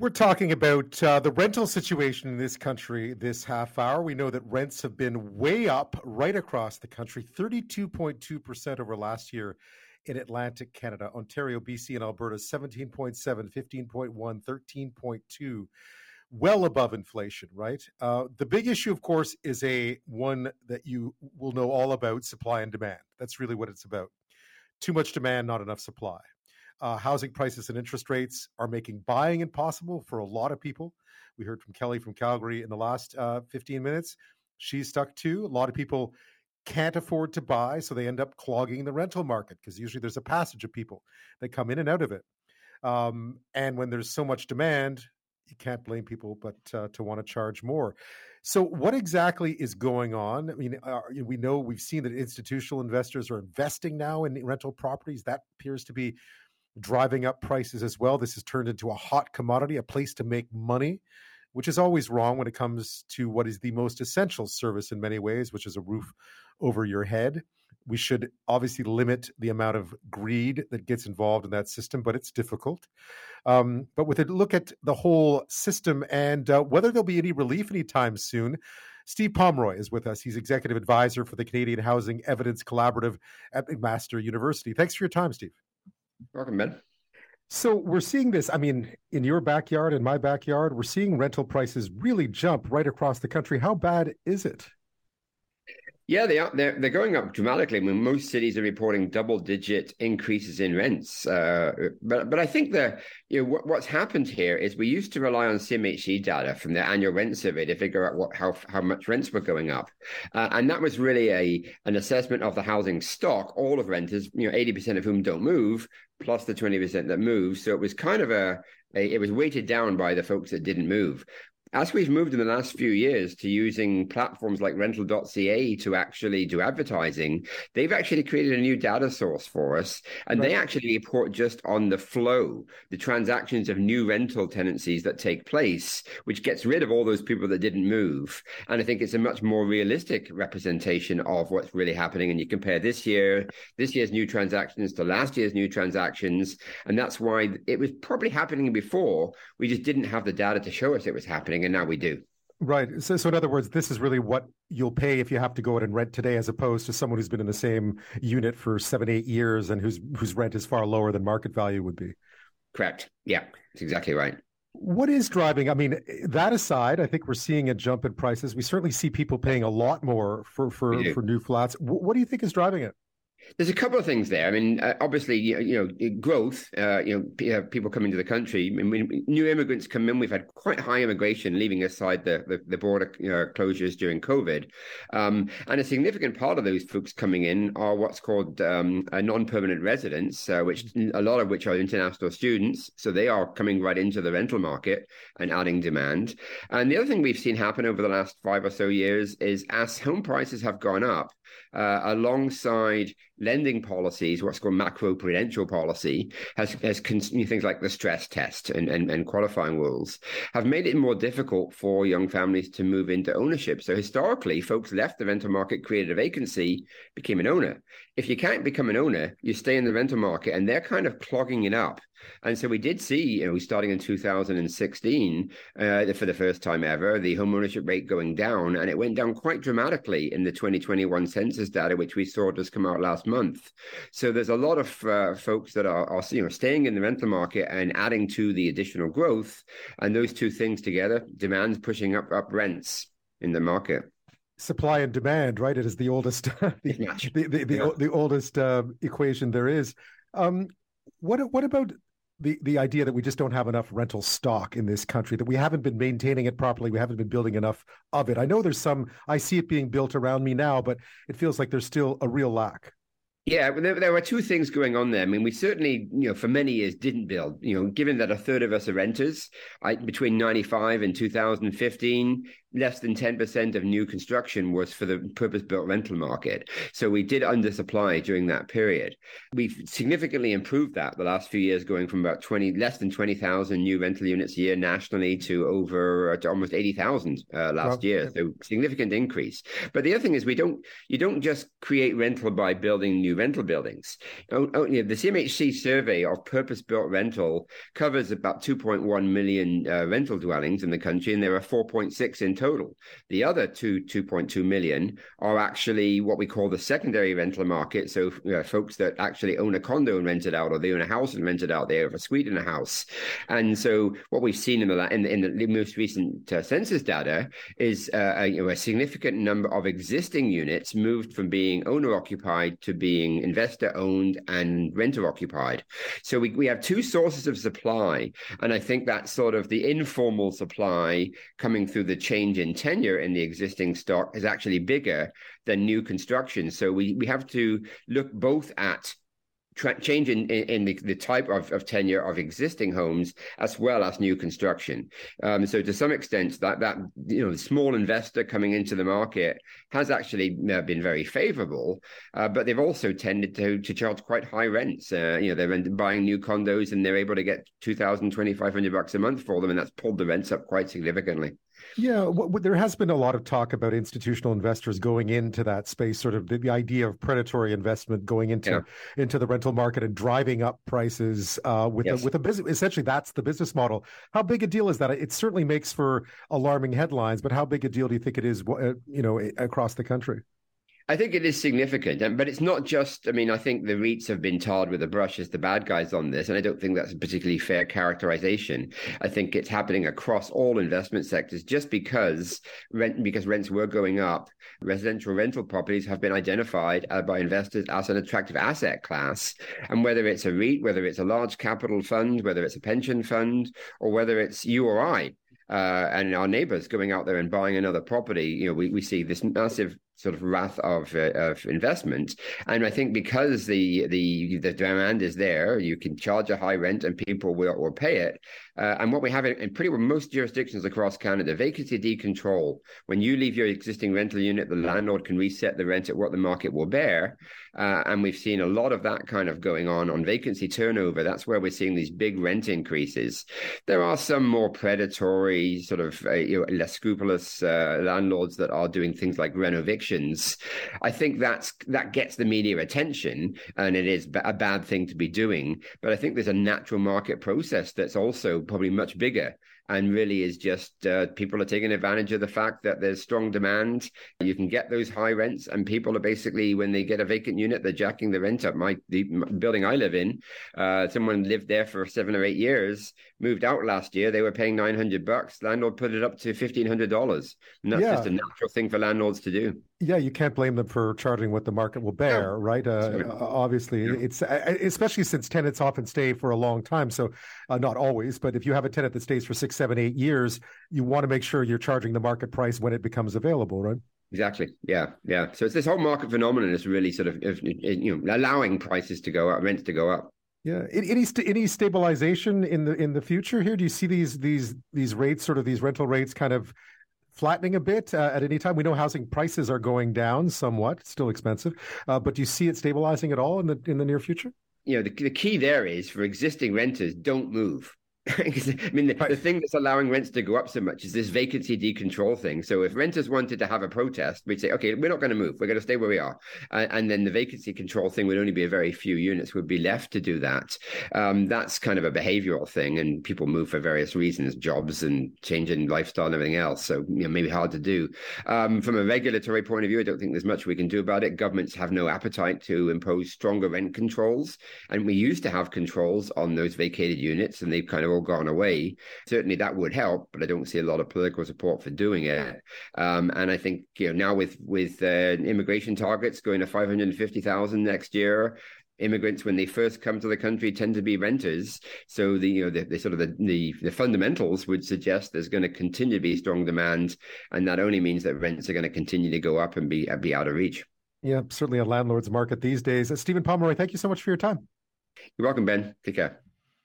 We're talking about uh, the rental situation in this country this half hour. We know that rents have been way up right across the country, 32.2% over last year in Atlantic Canada. Ontario, BC, and Alberta, 17.7, 15.1, 13.2, well above inflation, right? Uh, the big issue, of course, is a one that you will know all about supply and demand. That's really what it's about. Too much demand, not enough supply. Uh, housing prices and interest rates are making buying impossible for a lot of people. We heard from Kelly from Calgary in the last uh, 15 minutes. She's stuck too. A lot of people can't afford to buy, so they end up clogging the rental market because usually there's a passage of people that come in and out of it. Um, and when there's so much demand, you can't blame people but uh, to want to charge more. So, what exactly is going on? I mean, uh, we know we've seen that institutional investors are investing now in rental properties. That appears to be driving up prices as well. This has turned into a hot commodity, a place to make money, which is always wrong when it comes to what is the most essential service in many ways, which is a roof over your head. We should obviously limit the amount of greed that gets involved in that system, but it's difficult. Um, but with a look at the whole system and uh, whether there'll be any relief anytime soon, Steve Pomeroy is with us. He's executive advisor for the Canadian Housing Evidence Collaborative at McMaster University. Thanks for your time, Steve. Welcome, Ben. So we're seeing this. I mean, in your backyard, in my backyard, we're seeing rental prices really jump right across the country. How bad is it? Yeah, they are. They're, they're going up dramatically. I mean, most cities are reporting double-digit increases in rents. Uh, but but I think that you know what, what's happened here is we used to rely on CMHC data from the annual rent survey to figure out what how how much rents were going up, uh, and that was really a an assessment of the housing stock. All of renters, you know, eighty percent of whom don't move, plus the twenty percent that moved. So it was kind of a, a it was weighted down by the folks that didn't move as we've moved in the last few years to using platforms like rental.ca to actually do advertising, they've actually created a new data source for us. And right. they actually report just on the flow, the transactions of new rental tenancies that take place, which gets rid of all those people that didn't move. And I think it's a much more realistic representation of what's really happening. And you compare this year, this year's new transactions to last year's new transactions. And that's why it was probably happening before. We just didn't have the data to show us it was happening and now we do. Right. So, so in other words, this is really what you'll pay if you have to go out and rent today, as opposed to someone who's been in the same unit for seven, eight years and whose whose rent is far lower than market value would be. Correct. Yeah, that's exactly right. What is driving? I mean, that aside, I think we're seeing a jump in prices. We certainly see people paying a lot more for for for new flats. What do you think is driving it? There's a couple of things there. I mean, uh, obviously, you, you, know, growth. Uh, you know, people coming to the country. I mean, new immigrants come in. We've had quite high immigration, leaving aside the the, the border you know, closures during COVID, um, and a significant part of those folks coming in are what's called um, non-permanent residents, uh, which a lot of which are international students. So they are coming right into the rental market and adding demand. And the other thing we've seen happen over the last five or so years is as home prices have gone up, uh, alongside lending policies, what's called macro prudential policy, has, has con- things like the stress test and, and, and qualifying rules have made it more difficult for young families to move into ownership. So historically, folks left the rental market, created a vacancy, became an owner. If you can't become an owner, you stay in the rental market, and they're kind of clogging it up. And so we did see, you know, starting in 2016, uh, for the first time ever, the home ownership rate going down, and it went down quite dramatically in the 2021 census data, which we saw just come out last month. So there's a lot of uh, folks that are, are, you know, staying in the rental market and adding to the additional growth, and those two things together, demand's pushing up up rents in the market supply and demand, right? It is the oldest, the, the, the, the, yeah. the oldest uh, equation there is. Um, what what about the the idea that we just don't have enough rental stock in this country that we haven't been maintaining it properly we haven't been building enough of it i know there's some i see it being built around me now but it feels like there's still a real lack yeah, there, there were two things going on there. I mean, we certainly, you know, for many years didn't build. You know, given that a third of us are renters, I, between '95 and 2015, less than 10% of new construction was for the purpose built rental market. So we did undersupply during that period. We've significantly improved that the last few years, going from about 20, less than 20,000 new rental units a year nationally to over to almost 80,000 uh, last well, year. So significant increase. But the other thing is we don't, you don't just create rental by building new rental buildings. Oh, oh, the CMHC survey of purpose-built rental covers about 2.1 million uh, rental dwellings in the country, and there are 4.6 in total. The other two 2.2 million are actually what we call the secondary rental market. So you know, folks that actually own a condo and rent it out, or they own a house and rent it out. They have a suite in a house, and so what we've seen in the in the, in the most recent uh, census data is uh, a, you know, a significant number of existing units moved from being owner occupied to being investor owned and renter occupied. So we, we have two sources of supply. And I think that's sort of the informal supply coming through the change in tenure in the existing stock is actually bigger than new construction. So we, we have to look both at tra- change in, in, in the, the, type of, of tenure of existing homes as well as new construction. Um, so to some extent, that that you know small investor coming into the market has actually uh, been very favourable, uh, but they've also tended to to charge quite high rents. Uh, you know, they're buying new condos and they're able to get 2,000, 2,500 bucks a month for them, and that's pulled the rents up quite significantly. Yeah, w- there has been a lot of talk about institutional investors going into that space, sort of the, the idea of predatory investment going into yeah. into the rental market and driving up prices uh, with yes. a, with a business. Essentially, that's the business model. How big a deal is that? It certainly makes for alarming headlines, but how big a deal do you think it is? Uh, you know, across the country. I think it is significant, but it's not just. I mean, I think the REITs have been tarred with a brush as the bad guys on this, and I don't think that's a particularly fair characterization. I think it's happening across all investment sectors. Just because rent, because rents were going up, residential rental properties have been identified uh, by investors as an attractive asset class, and whether it's a REIT, whether it's a large capital fund, whether it's a pension fund, or whether it's you or I. Uh, and our neighbors going out there and buying another property, you know, we, we see this massive sort of wrath of uh, of investment. And I think because the the the demand is there, you can charge a high rent and people will, will pay it. Uh, and what we have in, in pretty well most jurisdictions across Canada, vacancy decontrol. When you leave your existing rental unit, the landlord can reset the rent at what the market will bear. Uh, and we've seen a lot of that kind of going on on vacancy turnover. That's where we're seeing these big rent increases. There are some more predatory, sort of uh, you know, less scrupulous uh, landlords that are doing things like I think that's that gets the media attention, and it is a bad thing to be doing. But I think there's a natural market process that's also probably much bigger and really is just uh, people are taking advantage of the fact that there's strong demand. You can get those high rents, and people are basically when they get a vacant unit, they're jacking the rent up. My the building I live in, uh, someone lived there for seven or eight years, moved out last year. They were paying nine hundred bucks. Landlord put it up to fifteen hundred dollars, and that's yeah. just a natural thing for landlords to do. Yeah, you can't blame them for charging what the market will bear, right? Uh, obviously, yeah. it's especially since tenants often stay for a long time. So, uh, not always, but if you have a tenant that stays for six, seven, eight years, you want to make sure you're charging the market price when it becomes available, right? Exactly. Yeah. Yeah. So it's this whole market phenomenon is really sort of you know allowing prices to go up, rents to go up. Yeah. Any any stabilization in the in the future here? Do you see these these these rates, sort of these rental rates, kind of flattening a bit uh, at any time? We know housing prices are going down somewhat, still expensive, uh, but do you see it stabilizing at all in the in the near future? You know, the, the key there is for existing renters, don't move. I mean, the, right. the, thing that's allowing rents to go up so much is this vacancy decontrol thing. So if renters wanted to have a protest, we'd say, okay, we're not going to move. We're going to stay where we are. And, and, then the vacancy control thing would only be a very few units would be left to do that. Um, that's kind of a behavioral thing. And people move for various reasons, jobs and changing lifestyle and everything else. So, you know, maybe hard to do. Um, from a regulatory point of view, I don't think there's much we can do about it. Governments have no appetite to impose stronger rent controls. And we used to have controls on those vacated units and they've kind of all gone away. Certainly that would help, but I don't see a lot of political support for doing it. Um, and I think you know now with with uh, immigration targets going to five hundred and fifty thousand next year, immigrants when they first come to the country tend to be renters. So the you know the, the sort of the, the, the fundamentals would suggest there's going to continue to be strong demand and that only means that rents are going to continue to go up and be be out of reach. Yeah certainly a landlord's market these days. Uh, stephen pomeroy thank you so much for your time. You're welcome ben. Take care